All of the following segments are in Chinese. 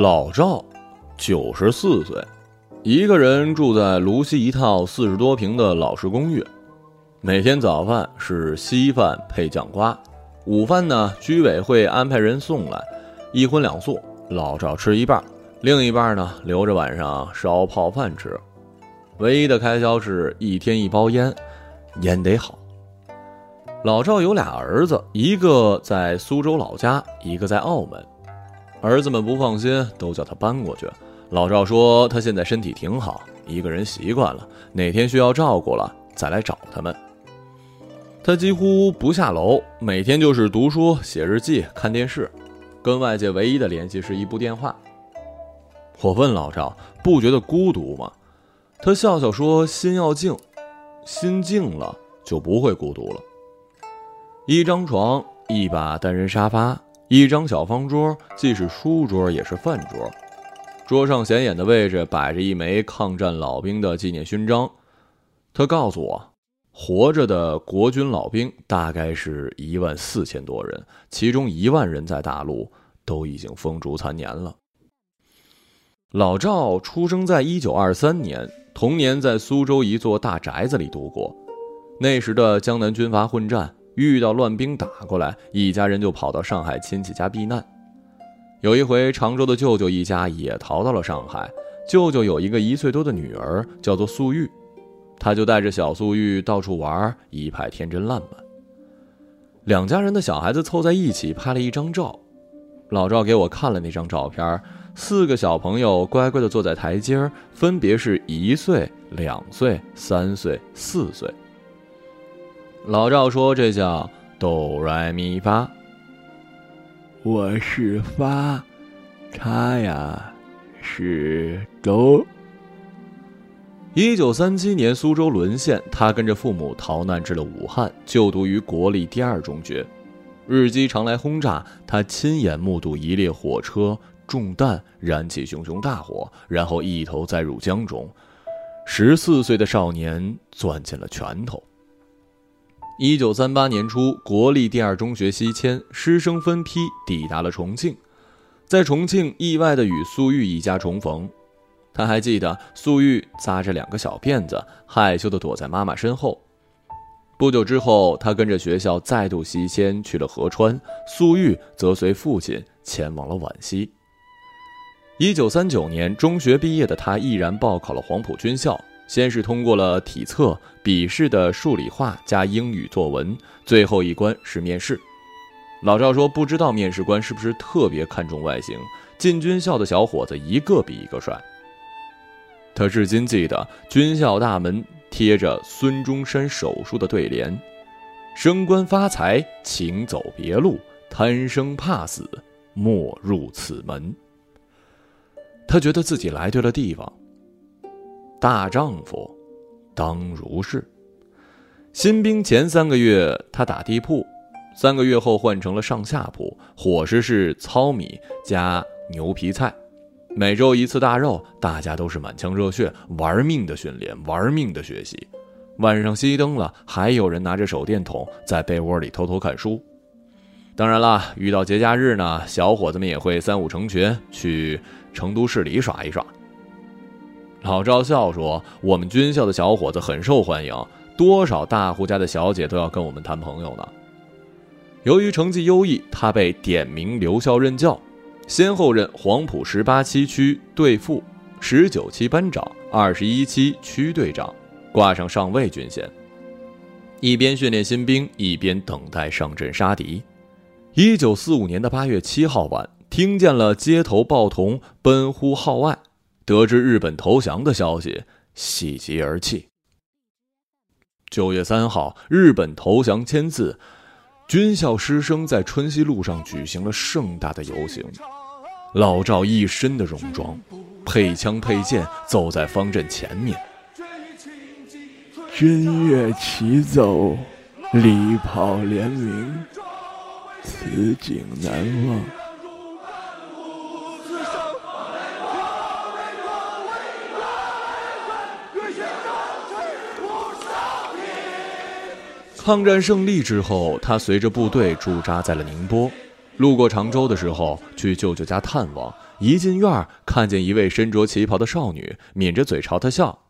老赵，九十四岁，一个人住在芦西一套四十多平的老式公寓。每天早饭是稀饭配酱瓜，午饭呢居委会安排人送来，一荤两素，老赵吃一半，另一半呢留着晚上烧泡饭吃。唯一的开销是一天一包烟，烟得好。老赵有俩儿子，一个在苏州老家，一个在澳门。儿子们不放心，都叫他搬过去。老赵说他现在身体挺好，一个人习惯了，哪天需要照顾了再来找他们。他几乎不下楼，每天就是读书、写日记、看电视，跟外界唯一的联系是一部电话。我问老赵，不觉得孤独吗？他笑笑说：“心要静，心静了就不会孤独了。”一张床，一把单人沙发。一张小方桌，既是书桌也是饭桌。桌上显眼的位置摆着一枚抗战老兵的纪念勋章。他告诉我，活着的国军老兵大概是一万四千多人，其中一万人在大陆，都已经风烛残年了。老赵出生在一九二三年，童年在苏州一座大宅子里度过。那时的江南军阀混战。遇到乱兵打过来，一家人就跑到上海亲戚家避难。有一回，常州的舅舅一家也逃到了上海。舅舅有一个一岁多的女儿，叫做素玉，他就带着小素玉到处玩，一派天真烂漫。两家人的小孩子凑在一起拍了一张照，老赵给我看了那张照片，四个小朋友乖乖地坐在台阶分别是一岁、两岁、三岁、四岁。老赵说：“这叫哆来咪发。我是发，他呀是哆。”一九三七年，苏州沦陷，他跟着父母逃难至了武汉，就读于国立第二中学。日机常来轰炸，他亲眼目睹一列火车中弹，燃起熊熊大火，然后一头栽入江中。十四岁的少年攥紧了拳头。一九三八年初，国立第二中学西迁，师生分批抵达了重庆，在重庆意外的与苏玉一家重逢。他还记得苏玉扎着两个小辫子，害羞的躲在妈妈身后。不久之后，他跟着学校再度西迁去了合川，苏玉则随父亲前往了皖西。一九三九年，中学毕业的他毅然报考了黄埔军校。先是通过了体测、笔试的数理化加英语作文，最后一关是面试。老赵说：“不知道面试官是不是特别看重外形，进军校的小伙子一个比一个帅。”他至今记得军校大门贴着孙中山手书的对联：“升官发财，请走别路；贪生怕死，莫入此门。”他觉得自己来对了地方。大丈夫，当如是。新兵前三个月，他打地铺；三个月后换成了上下铺，伙食是糙米加牛皮菜，每周一次大肉，大家都是满腔热血，玩命的训练，玩命的学习。晚上熄灯了，还有人拿着手电筒在被窝里偷偷看书。当然了，遇到节假日呢，小伙子们也会三五成群去成都市里耍一耍。老赵笑说：“我们军校的小伙子很受欢迎，多少大户家的小姐都要跟我们谈朋友呢。”由于成绩优异，他被点名留校任教，先后任黄埔十八七区队副、十九期班长、二十一期区队长，挂上上尉军衔，一边训练新兵，一边等待上阵杀敌。一九四五年的八月七号晚，听见了街头报童奔呼号外。得知日本投降的消息，喜极而泣。九月三号，日本投降签字，军校师生在春熙路上举行了盛大的游行。老赵一身的戎装，配枪配剑，走在方阵前面。军乐齐奏，礼炮连鸣，此景难忘。抗战胜利之后，他随着部队驻扎在了宁波。路过常州的时候，去舅舅家探望，一进院看见一位身着旗袍的少女，抿着嘴朝他笑：“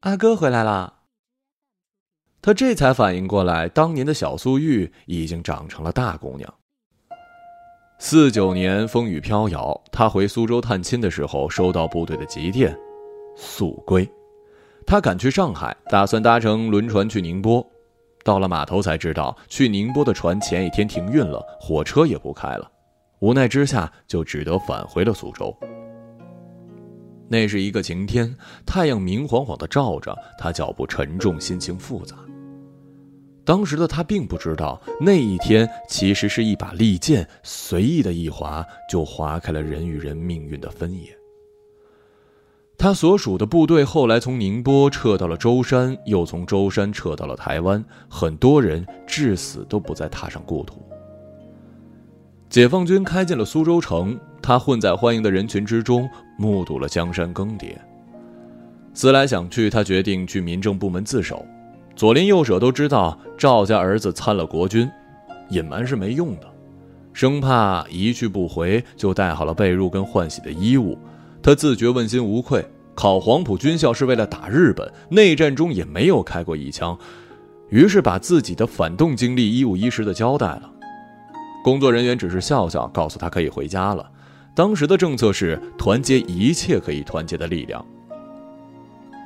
阿哥回来了。”他这才反应过来，当年的小素玉已经长成了大姑娘。四九年风雨飘摇，他回苏州探亲的时候，收到部队的急电，速归。他赶去上海，打算搭乘轮船去宁波。到了码头才知道，去宁波的船前一天停运了，火车也不开了。无奈之下，就只得返回了苏州。那是一个晴天，太阳明晃晃的照着，他脚步沉重，心情复杂。当时的他并不知道，那一天其实是一把利剑，随意的一划，就划开了人与人命运的分野。他所属的部队后来从宁波撤到了舟山，又从舟山撤到了台湾，很多人至死都不再踏上故土。解放军开进了苏州城，他混在欢迎的人群之中，目睹了江山更迭。思来想去，他决定去民政部门自首。左邻右舍都知道赵家儿子参了国军，隐瞒是没用的，生怕一去不回，就带好了被褥跟换洗的衣物。他自觉问心无愧，考黄埔军校是为了打日本，内战中也没有开过一枪，于是把自己的反动经历一五一十的交代了。工作人员只是笑笑，告诉他可以回家了。当时的政策是团结一切可以团结的力量。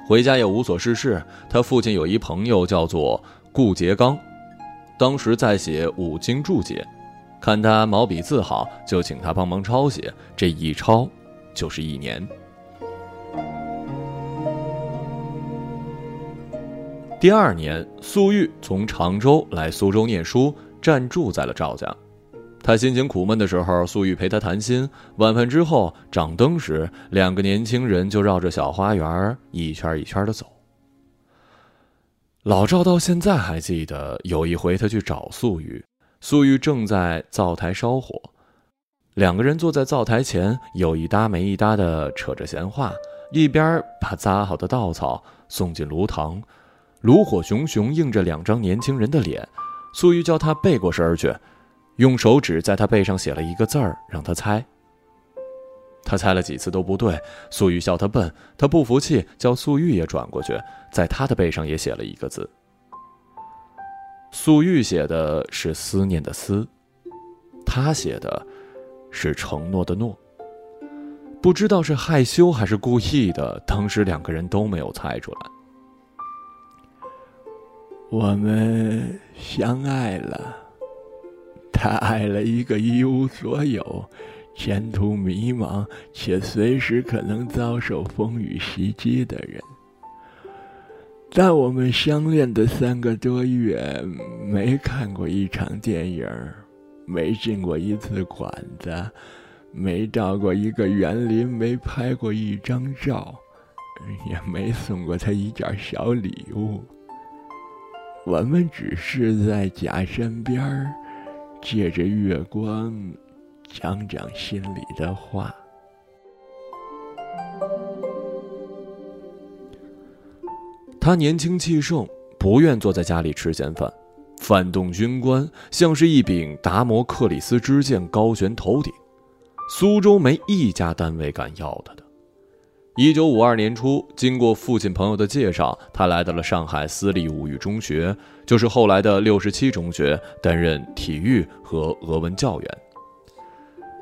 回家也无所事事。他父亲有一朋友叫做顾颉刚，当时在写五经注解，看他毛笔字好，就请他帮忙抄写。这一抄就是一年。第二年，粟裕从常州来苏州念书，暂住在了赵家。他心情苦闷的时候，粟裕陪他谈心。晚饭之后，掌灯时，两个年轻人就绕着小花园一圈一圈的走。老赵到现在还记得，有一回他去找粟裕，粟裕正在灶台烧火，两个人坐在灶台前，有一搭没一搭的扯着闲话，一边把扎好的稻草送进炉膛，炉火熊熊，映着两张年轻人的脸。粟裕叫他背过身去。用手指在他背上写了一个字儿，让他猜。他猜了几次都不对，素玉笑他笨。他不服气，叫素玉也转过去，在他的背上也写了一个字。素玉写的是思念的思，他写的是承诺的诺。不知道是害羞还是故意的，当时两个人都没有猜出来。我们相爱了。他爱了一个一无所有、前途迷茫且随时可能遭受风雨袭击的人。在我们相恋的三个多月，没看过一场电影，没进过一次馆子，没到过一个园林，没拍过一张照，也没送过他一件小礼物。我们只是在假山边。借着月光，讲讲心里的话。他年轻气盛，不愿坐在家里吃闲饭。反动军官像是一柄达摩克里斯之剑，高悬头顶。苏州没一家单位敢要他的。一九五二年初，经过父亲朋友的介绍，他来到了上海私立五育中学，就是后来的六十七中学，担任体育和俄文教员。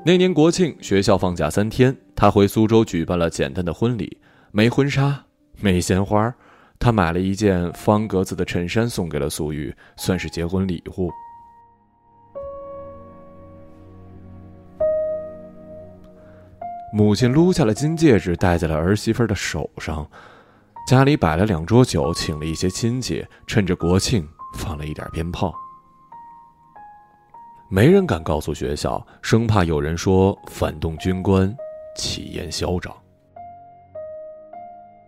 那年国庆，学校放假三天，他回苏州举办了简单的婚礼，没婚纱，没鲜花，他买了一件方格子的衬衫送给了苏玉，算是结婚礼物。母亲撸下了金戒指，戴在了儿媳妇的手上。家里摆了两桌酒，请了一些亲戚，趁着国庆放了一点鞭炮。没人敢告诉学校，生怕有人说反动军官气焰嚣张。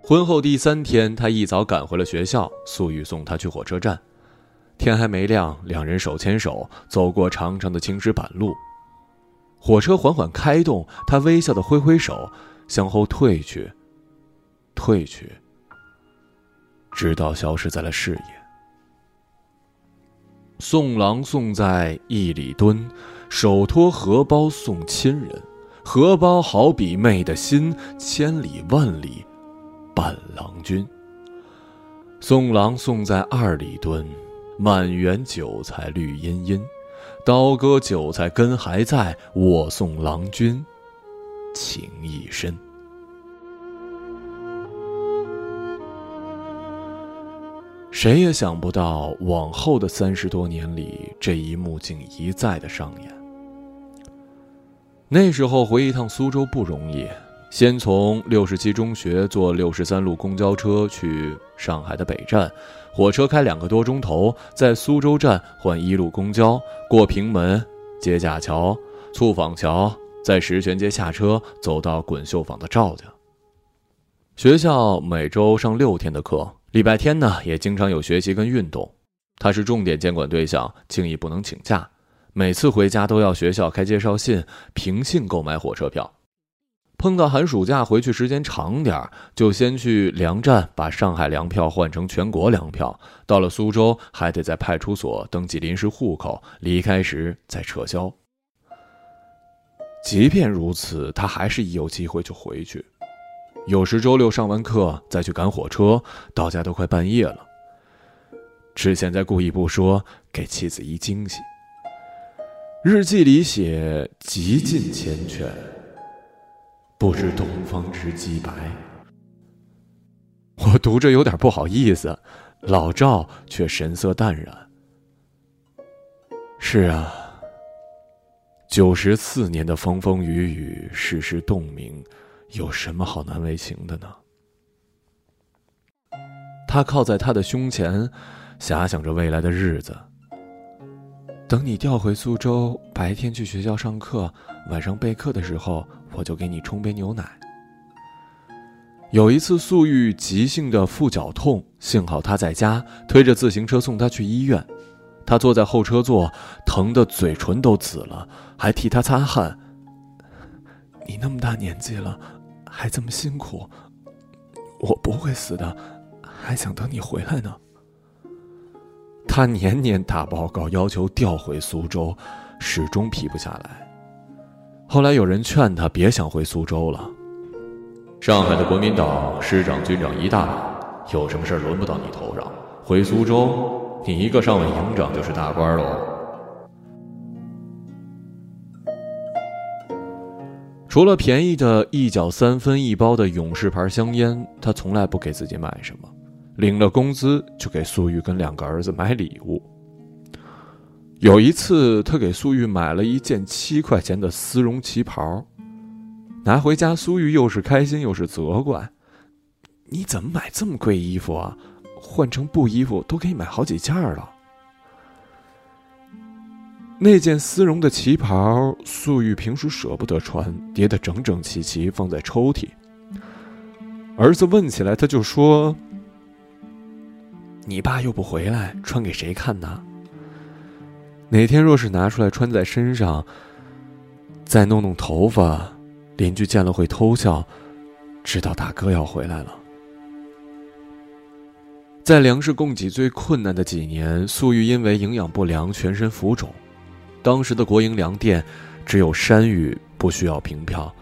婚后第三天，他一早赶回了学校，素玉送他去火车站。天还没亮，两人手牵手走过长长的青石板路。火车缓缓开动，他微笑的挥挥手，向后退去，退去，直到消失在了视野。送郎送在一里墩，手托荷包送亲人，荷包好比妹的心，千里万里伴郎君。送郎送在二里墩，满园韭菜绿茵茵，刀割韭菜根还在，我送郎君情意深。谁也想不到，往后的三十多年里，这一幕竟一再的上演。那时候回一趟苏州不容易，先从六十七中学坐六十三路公交车去上海的北站，火车开两个多钟头，在苏州站换一路公交，过平门、接架桥、醋坊桥，在石泉街下车，走到滚绣坊的赵家。学校每周上六天的课。礼拜天呢，也经常有学习跟运动，他是重点监管对象，轻易不能请假。每次回家都要学校开介绍信，凭信购买火车票。碰到寒暑假回去时间长点就先去粮站把上海粮票换成全国粮票。到了苏州，还得在派出所登记临时户口，离开时再撤销。即便如此，他还是一有机会就回去。有时周六上完课再去赶火车，到家都快半夜了。之前在故意不说，给妻子一惊喜。日记里写：“极尽缱绻，不知东方之既白。”我读着有点不好意思，老赵却神色淡然。是啊，九十四年的风风雨雨，世事洞明。有什么好难为情的呢？他靠在他的胸前，遐想着未来的日子。等你调回苏州，白天去学校上课，晚上备课的时候，我就给你冲杯牛奶。有一次，素玉急性的腹绞痛，幸好他在家，推着自行车送他去医院。他坐在后车座，疼得嘴唇都紫了，还替他擦汗。你那么大年纪了。还这么辛苦，我不会死的，还想等你回来呢。他年年打报告要求调回苏州，始终批不下来。后来有人劝他别想回苏州了，上海的国民党师长军长一大把，有什么事轮不到你头上。回苏州，你一个上尉营长就是大官喽。除了便宜的一角三分一包的勇士牌香烟，他从来不给自己买什么。领了工资就给苏玉跟两个儿子买礼物。有一次，他给苏玉买了一件七块钱的丝绒旗袍，拿回家，苏玉又是开心又是责怪：“你怎么买这么贵衣服啊？换成布衣服都可以买好几件了。”那件丝绒的旗袍，素玉平时舍不得穿，叠得整整齐齐放在抽屉。儿子问起来，他就说：“你爸又不回来，穿给谁看呢？哪天若是拿出来穿在身上，再弄弄头发，邻居见了会偷笑，知道大哥要回来了。”在粮食供给最困难的几年，素玉因为营养不良，全身浮肿。当时的国营粮店，只有山芋不需要凭票。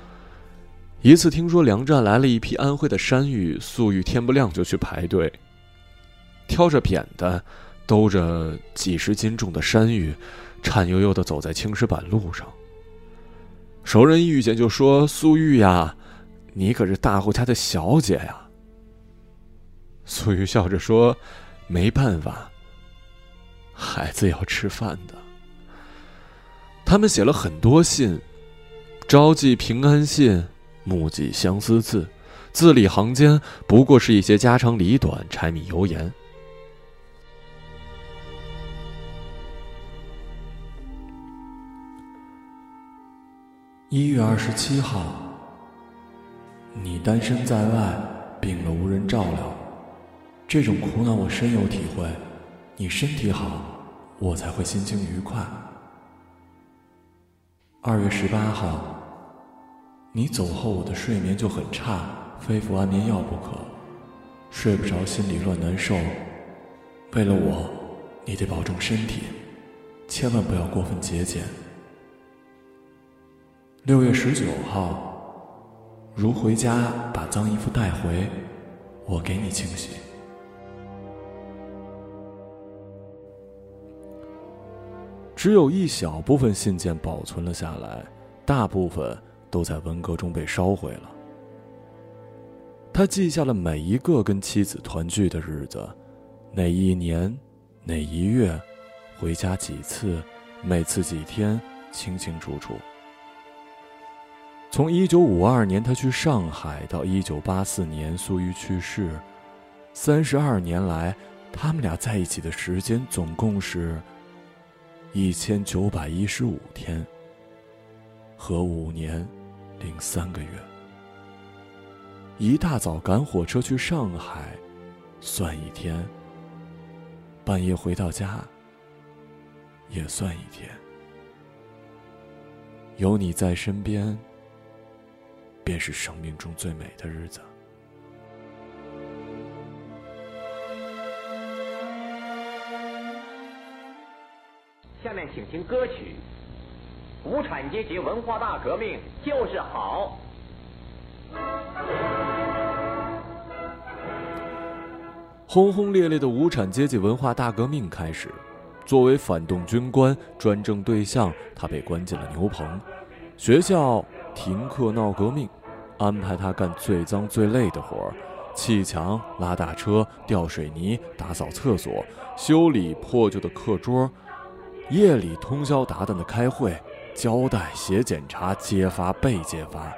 一次听说粮站来了一批安徽的山芋，素玉天不亮就去排队，挑着扁担，兜着几十斤重的山芋，颤悠悠的走在青石板路上。熟人遇见就说：“素玉呀，你可是大户家的小姐呀。”苏玉笑着说：“没办法，孩子要吃饭的。”他们写了很多信，朝寄平安信，暮寄相思字，字里行间不过是一些家长里短、柴米油盐。一月二十七号，你单身在外，病了无人照料，这种苦恼我深有体会。你身体好，我才会心情愉快。二月十八号，你走后我的睡眠就很差，非服安眠药不可，睡不着，心里乱难受。为了我，你得保重身体，千万不要过分节俭，六月十九号，如回家把脏衣服带回，我给你清洗。只有一小部分信件保存了下来，大部分都在文革中被烧毁了。他记下了每一个跟妻子团聚的日子，哪一年，哪一月，回家几次，每次几天，清清楚楚。从一九五二年他去上海到一九八四年苏玉去世，三十二年来，他们俩在一起的时间总共是一千九百一十五天和五年零三个月。一大早赶火车去上海，算一天；半夜回到家，也算一天。有你在身边，便是生命中最美的日子。下面请听歌曲《无产阶级文化大革命就是好》。轰轰烈烈的无产阶级文化大革命开始，作为反动军官专政对象，他被关进了牛棚。学校停课闹革命，安排他干最脏最累的活儿：砌墙、拉大车、吊水泥、打扫厕所、修理破旧的课桌。夜里通宵达旦的开会、交代、写检查、揭发、被揭发。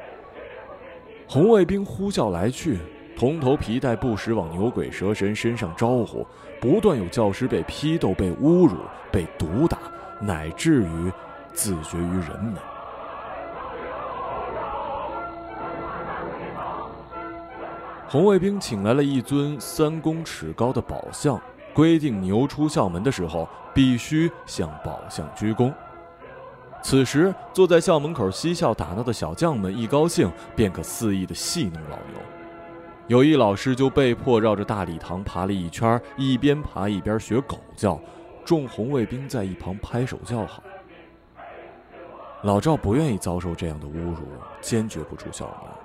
红卫兵呼啸来去。铜头皮带不时往牛鬼蛇神身上招呼，不断有教师被批斗、被侮辱、被毒打，乃至于自绝于人们。红卫兵请来了一尊三公尺高的宝像，规定牛出校门的时候必须向宝像鞠躬。此时，坐在校门口嬉笑打闹的小将们一高兴，便可肆意的戏弄老牛。有一老师就被迫绕着大礼堂爬了一圈，一边爬一边学狗叫，众红卫兵在一旁拍手叫好。老赵不愿意遭受这样的侮辱，坚决不出校门。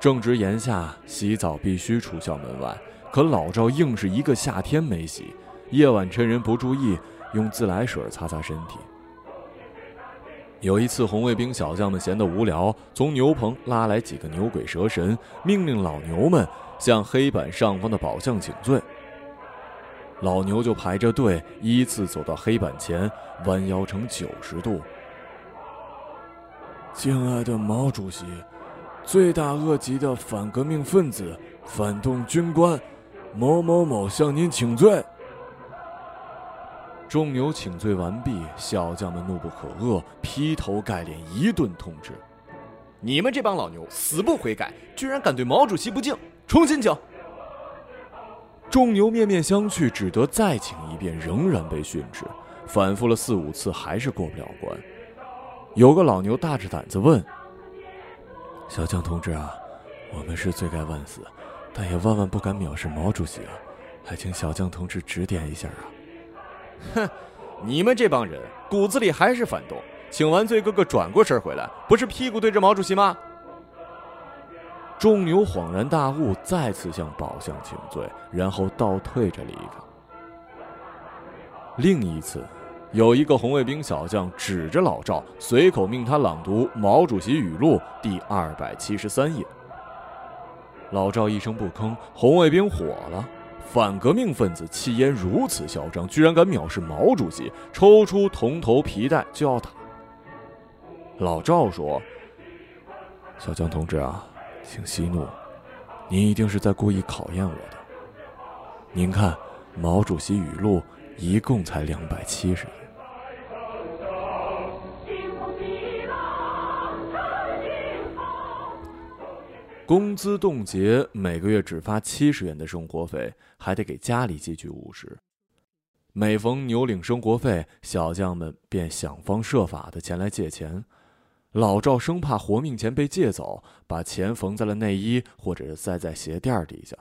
正值炎夏，洗澡必须出校门外，可老赵硬是一个夏天没洗，夜晚趁人不注意，用自来水擦擦身体。有一次，红卫兵小将们闲得无聊，从牛棚拉来几个牛鬼蛇神，命令老牛们向黑板上方的宝像请罪。老牛就排着队，依次走到黑板前，弯腰成九十度。敬爱的毛主席，罪大恶极的反革命分子、反动军官某某某向您请罪。众牛请罪完毕，小将们怒不可遏，劈头盖脸一顿痛斥：“你们这帮老牛死不悔改，居然敢对毛主席不敬！重新请！”众牛面面相觑，只得再请一遍，仍然被训斥，反复了四五次，还是过不了关。有个老牛大着胆子问：“小江同志啊，我们是罪该万死，但也万万不敢藐视毛主席啊！还请小江同志指点一下啊！”哼，你们这帮人骨子里还是反动。请完罪，哥哥转过身回来，不是屁股对着毛主席吗？众牛恍然大悟，再次向宝相请罪，然后倒退着离开。另一次，有一个红卫兵小将指着老赵，随口命他朗读《毛主席语录》第二百七十三页。老赵一声不吭，红卫兵火了。反革命分子气焰如此嚣张，居然敢藐视毛主席，抽出铜头皮带就要打。老赵说：“小江同志啊，请息怒，您一定是在故意考验我的。您看，毛主席语录一共才两百七十页。”工资冻结，每个月只发七十元的生活费，还得给家里寄去五十。每逢牛领生活费，小将们便想方设法的前来借钱。老赵生怕活命钱被借走，把钱缝在了内衣，或者是塞在鞋垫底下。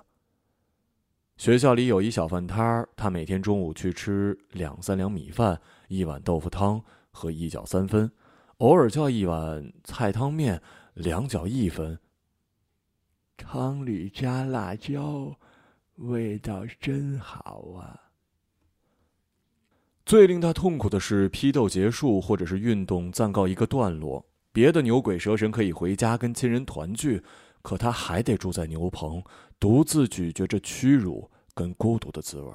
学校里有一小饭摊儿，他每天中午去吃两三两米饭，一碗豆腐汤和一角三分，偶尔叫一碗菜汤面，两角一分。汤里加辣椒，味道真好啊！最令他痛苦的是批斗结束，或者是运动暂告一个段落，别的牛鬼蛇神可以回家跟亲人团聚，可他还得住在牛棚，独自咀嚼着屈辱跟孤独的滋味。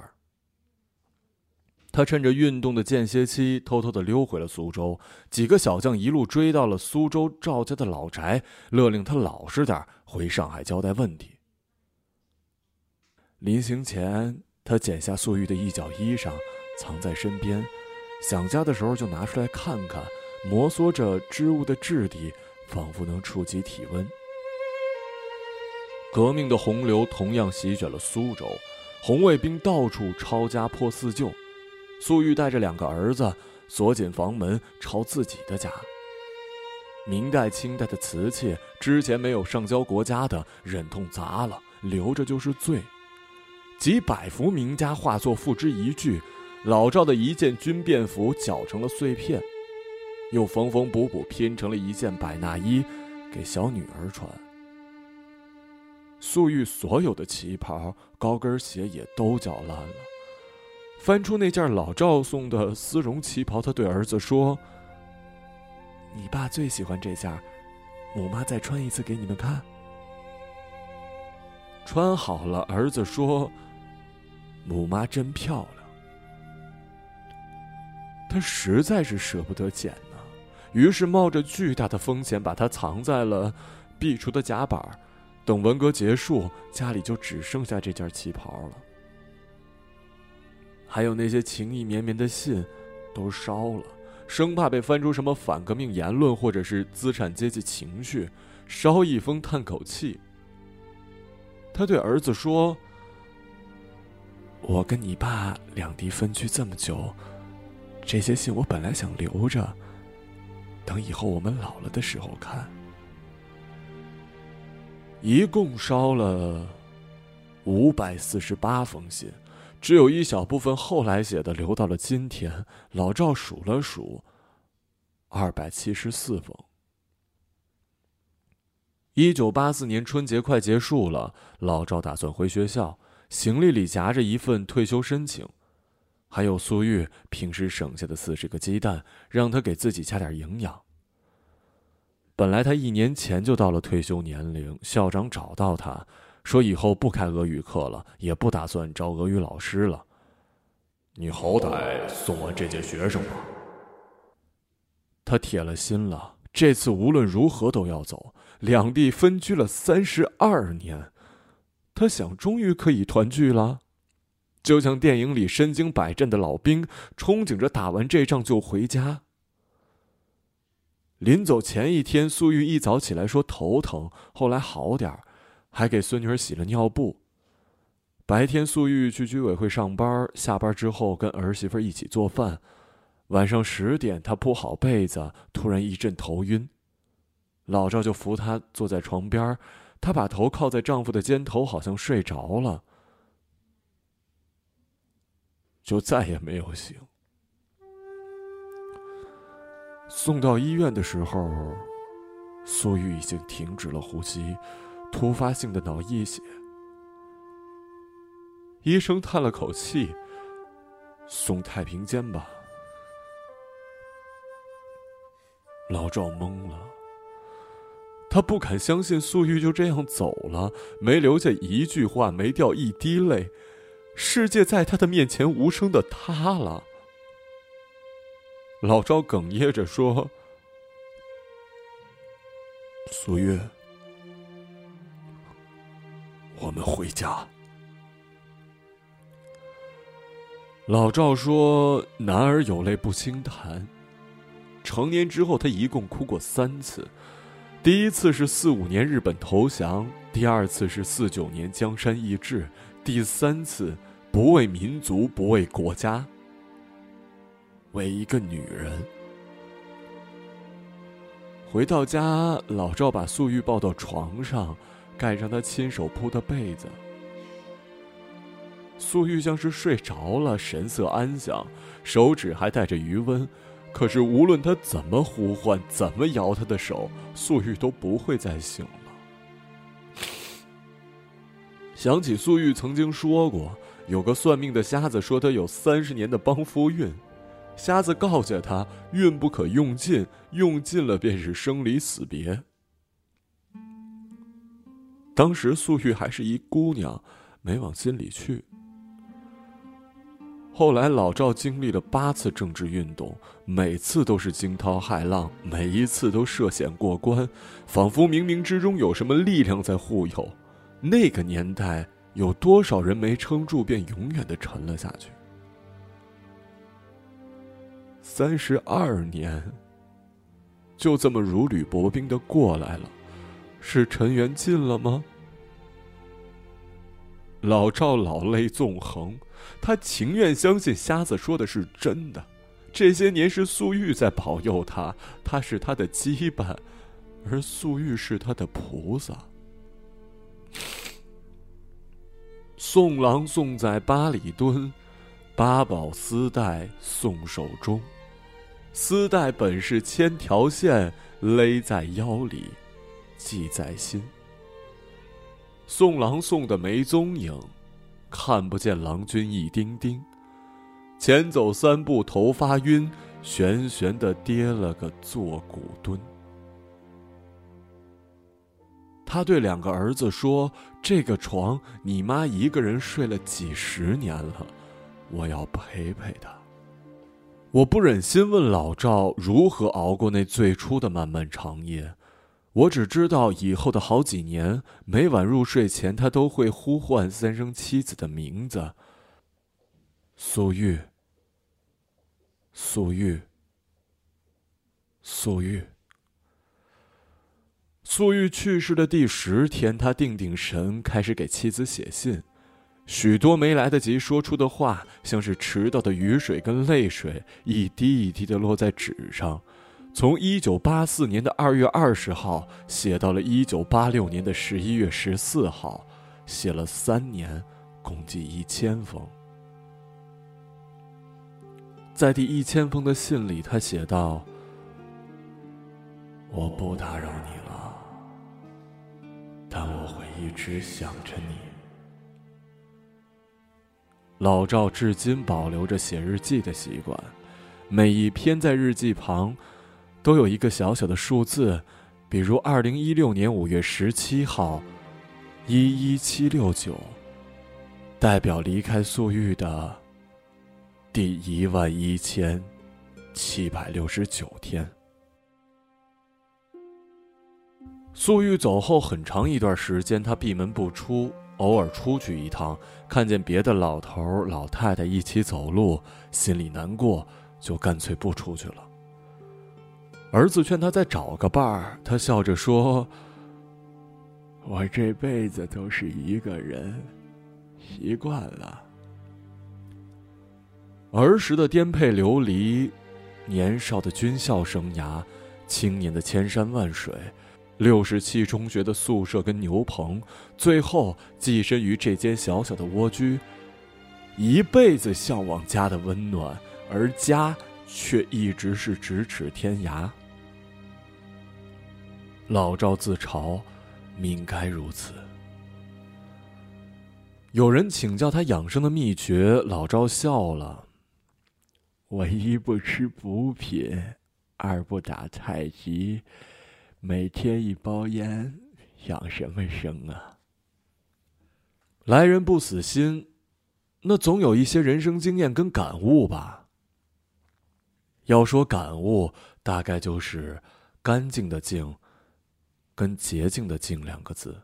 他趁着运动的间歇期，偷偷的溜回了苏州。几个小将一路追到了苏州赵家的老宅，勒令他老实点回上海交代问题。临行前，他剪下素玉的一角衣裳。藏在身边，想家的时候就拿出来看看，摩挲着织物的质地，仿佛能触及体温。革命的洪流同样席卷了苏州，红卫兵到处抄家破四旧。粟裕带着两个儿子锁紧房门，抄自己的家。明代、清代的瓷器，之前没有上交国家的，忍痛砸了，留着就是罪。几百幅名家画作付之一炬。老赵的一件军便服绞成了碎片，又缝缝补补拼成了一件百衲衣，给小女儿穿。素玉所有的旗袍、高跟鞋也都绞烂了。翻出那件老赵送的丝绒旗袍，他对儿子说：“你爸最喜欢这件，母妈再穿一次给你们看。”穿好了，儿子说：“母妈真漂亮。”他实在是舍不得剪呢，于是冒着巨大的风险把它藏在了壁橱的夹板等文革结束，家里就只剩下这件旗袍了。还有那些情意绵绵的信，都烧了，生怕被翻出什么反革命言论或者是资产阶级情绪，烧一封叹口气。他对儿子说：“我跟你爸两地分居这么久。”这些信我本来想留着，等以后我们老了的时候看。一共烧了五百四十八封信，只有一小部分后来写的留到了今天。老赵数了数，二百七十四封。一九八四年春节快结束了，老赵打算回学校，行李里夹着一份退休申请。还有苏玉平时省下的四十个鸡蛋，让他给自己加点营养。本来他一年前就到了退休年龄，校长找到他，说以后不开俄语课了，也不打算招俄语老师了。你好歹送完这届学生吧。他铁了心了，这次无论如何都要走。两地分居了三十二年，他想终于可以团聚了。就像电影里身经百战的老兵，憧憬着打完这仗就回家。临走前一天，素玉一早起来说头疼，后来好点儿，还给孙女儿洗了尿布。白天，素玉去居委会上班，下班之后跟儿媳妇一起做饭。晚上十点，她铺好被子，突然一阵头晕，老赵就扶她坐在床边，她把头靠在丈夫的肩头，好像睡着了。就再也没有醒。送到医院的时候，苏玉已经停止了呼吸，突发性的脑溢血。医生叹了口气：“送太平间吧。”老赵懵了，他不敢相信苏玉就这样走了，没留下一句话，没掉一滴泪。世界在他的面前无声的塌了。老赵哽咽着说：“苏月，我们回家。”老赵说：“男儿有泪不轻弹。”成年之后，他一共哭过三次。第一次是四五年日本投降，第二次是四九年江山易帜。第三次，不为民族，不为国家，为一个女人。回到家，老赵把素玉抱到床上，盖上他亲手铺的被子。素玉像是睡着了，神色安详，手指还带着余温，可是无论他怎么呼唤，怎么摇他的手，素玉都不会再醒了。想起素玉曾经说过，有个算命的瞎子说他有三十年的帮夫运，瞎子告诫他运不可用尽，用尽了便是生离死别。当时素玉还是一姑娘，没往心里去。后来老赵经历了八次政治运动，每次都是惊涛骇浪，每一次都涉险过关，仿佛冥冥之中有什么力量在护佑。那个年代，有多少人没撑住，便永远的沉了下去？三十二年，就这么如履薄冰的过来了，是尘缘尽了吗？老赵老泪纵横。他情愿相信瞎子说的是真的，这些年是素玉在保佑他，他是他的羁绊，而素玉是他的菩萨。送郎送在八里墩，八宝丝带送手中，丝带本是千条线，勒在腰里，系在心。送郎送的没踪影。看不见郎君一丁丁，前走三步头发晕，悬悬的跌了个坐骨蹲。他对两个儿子说：“这个床你妈一个人睡了几十年了，我要陪陪她。”我不忍心问老赵如何熬过那最初的漫漫长夜。我只知道，以后的好几年，每晚入睡前，他都会呼唤三生妻子的名字：素玉、素玉、素玉。素玉去世的第十天，他定定神，开始给妻子写信。许多没来得及说出的话，像是迟到的雨水跟泪水，一滴一滴的落在纸上。从一九八四年的二月二十号写到了一九八六年的十一月十四号，写了三年，共计一千封。在第一千封的信里，他写道：“我不打扰你了，但我会一直想着你。”老赵至今保留着写日记的习惯，每一篇在日记旁。都有一个小小的数字，比如二零一六年五月十七号，一一七六九，代表离开素玉的第一万一千七百六十九天。素玉走后很长一段时间，他闭门不出，偶尔出去一趟，看见别的老头老太太一起走路，心里难过，就干脆不出去了。儿子劝他再找个伴儿，他笑着说：“我这辈子都是一个人，习惯了。儿时的颠沛流离，年少的军校生涯，青年的千山万水，六十七中学的宿舍跟牛棚，最后寄身于这间小小的蜗居，一辈子向往家的温暖，而家却一直是咫尺天涯。”老赵自嘲：“命该如此。”有人请教他养生的秘诀，老赵笑了：“我一不吃补品，二不打太极，每天一包烟，养什么生啊？”来人不死心，那总有一些人生经验跟感悟吧。要说感悟，大概就是干净的净。跟洁净的净两个字。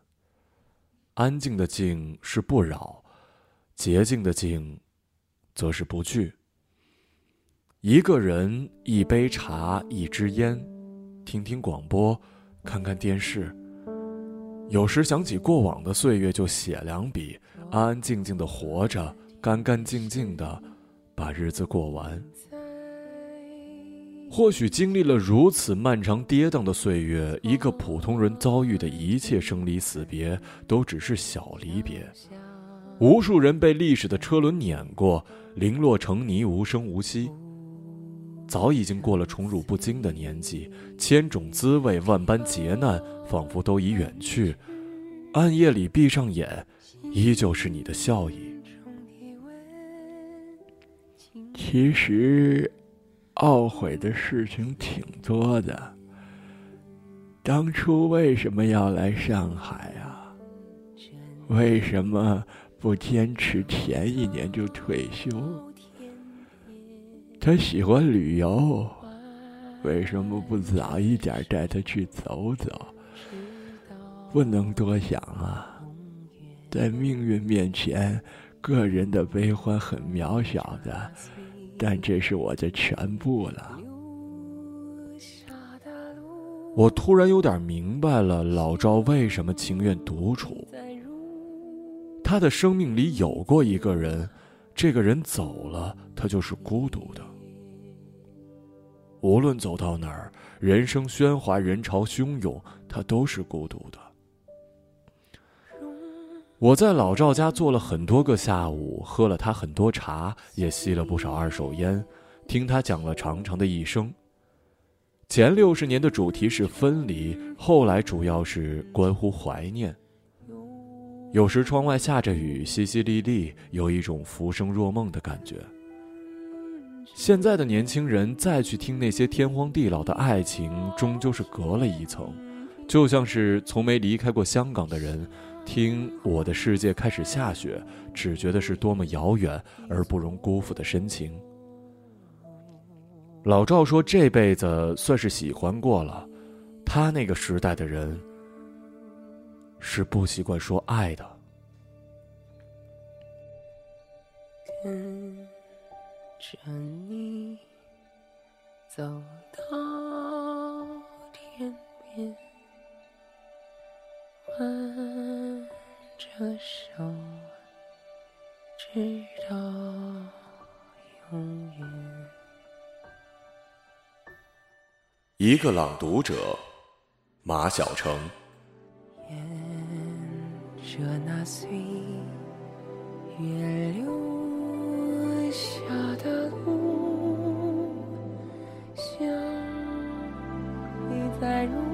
安静的静是不扰，洁净的净，则是不惧。一个人，一杯茶，一支烟，听听广播，看看电视。有时想起过往的岁月，就写两笔，安安静静的活着，干干净净的把日子过完。或许经历了如此漫长跌宕的岁月，一个普通人遭遇的一切生离死别，都只是小离别。无数人被历史的车轮碾过，零落成泥，无声无息。早已经过了宠辱不惊的年纪，千种滋味，万般劫难，仿佛都已远去。暗夜里闭上眼，依旧是你的笑意。其实，懊悔的事情挺多的。当初为什么要来上海啊？为什么不坚持前一年就退休？他喜欢旅游，为什么不早一点带他去走走？不能多想啊，在命运面前，个人的悲欢很渺小的，但这是我的全部了。我突然有点明白了老赵为什么情愿独处。他的生命里有过一个人。这个人走了，他就是孤独的。无论走到哪儿，人生喧哗，人潮汹涌，他都是孤独的。我在老赵家坐了很多个下午，喝了他很多茶，也吸了不少二手烟，听他讲了长长的一生。前六十年的主题是分离，后来主要是关乎怀念。有时窗外下着雨，淅淅沥沥，有一种浮生若梦的感觉。现在的年轻人再去听那些天荒地老的爱情，终究是隔了一层，就像是从没离开过香港的人，听《我的世界开始下雪》，只觉得是多么遥远而不容辜负的深情。老赵说：“这辈子算是喜欢过了，他那个时代的人。”是不习惯说爱的。跟着你走到天边，挽着手，直到永远。一个朗读者，马晓成。惹那岁月留下的路，想你在如。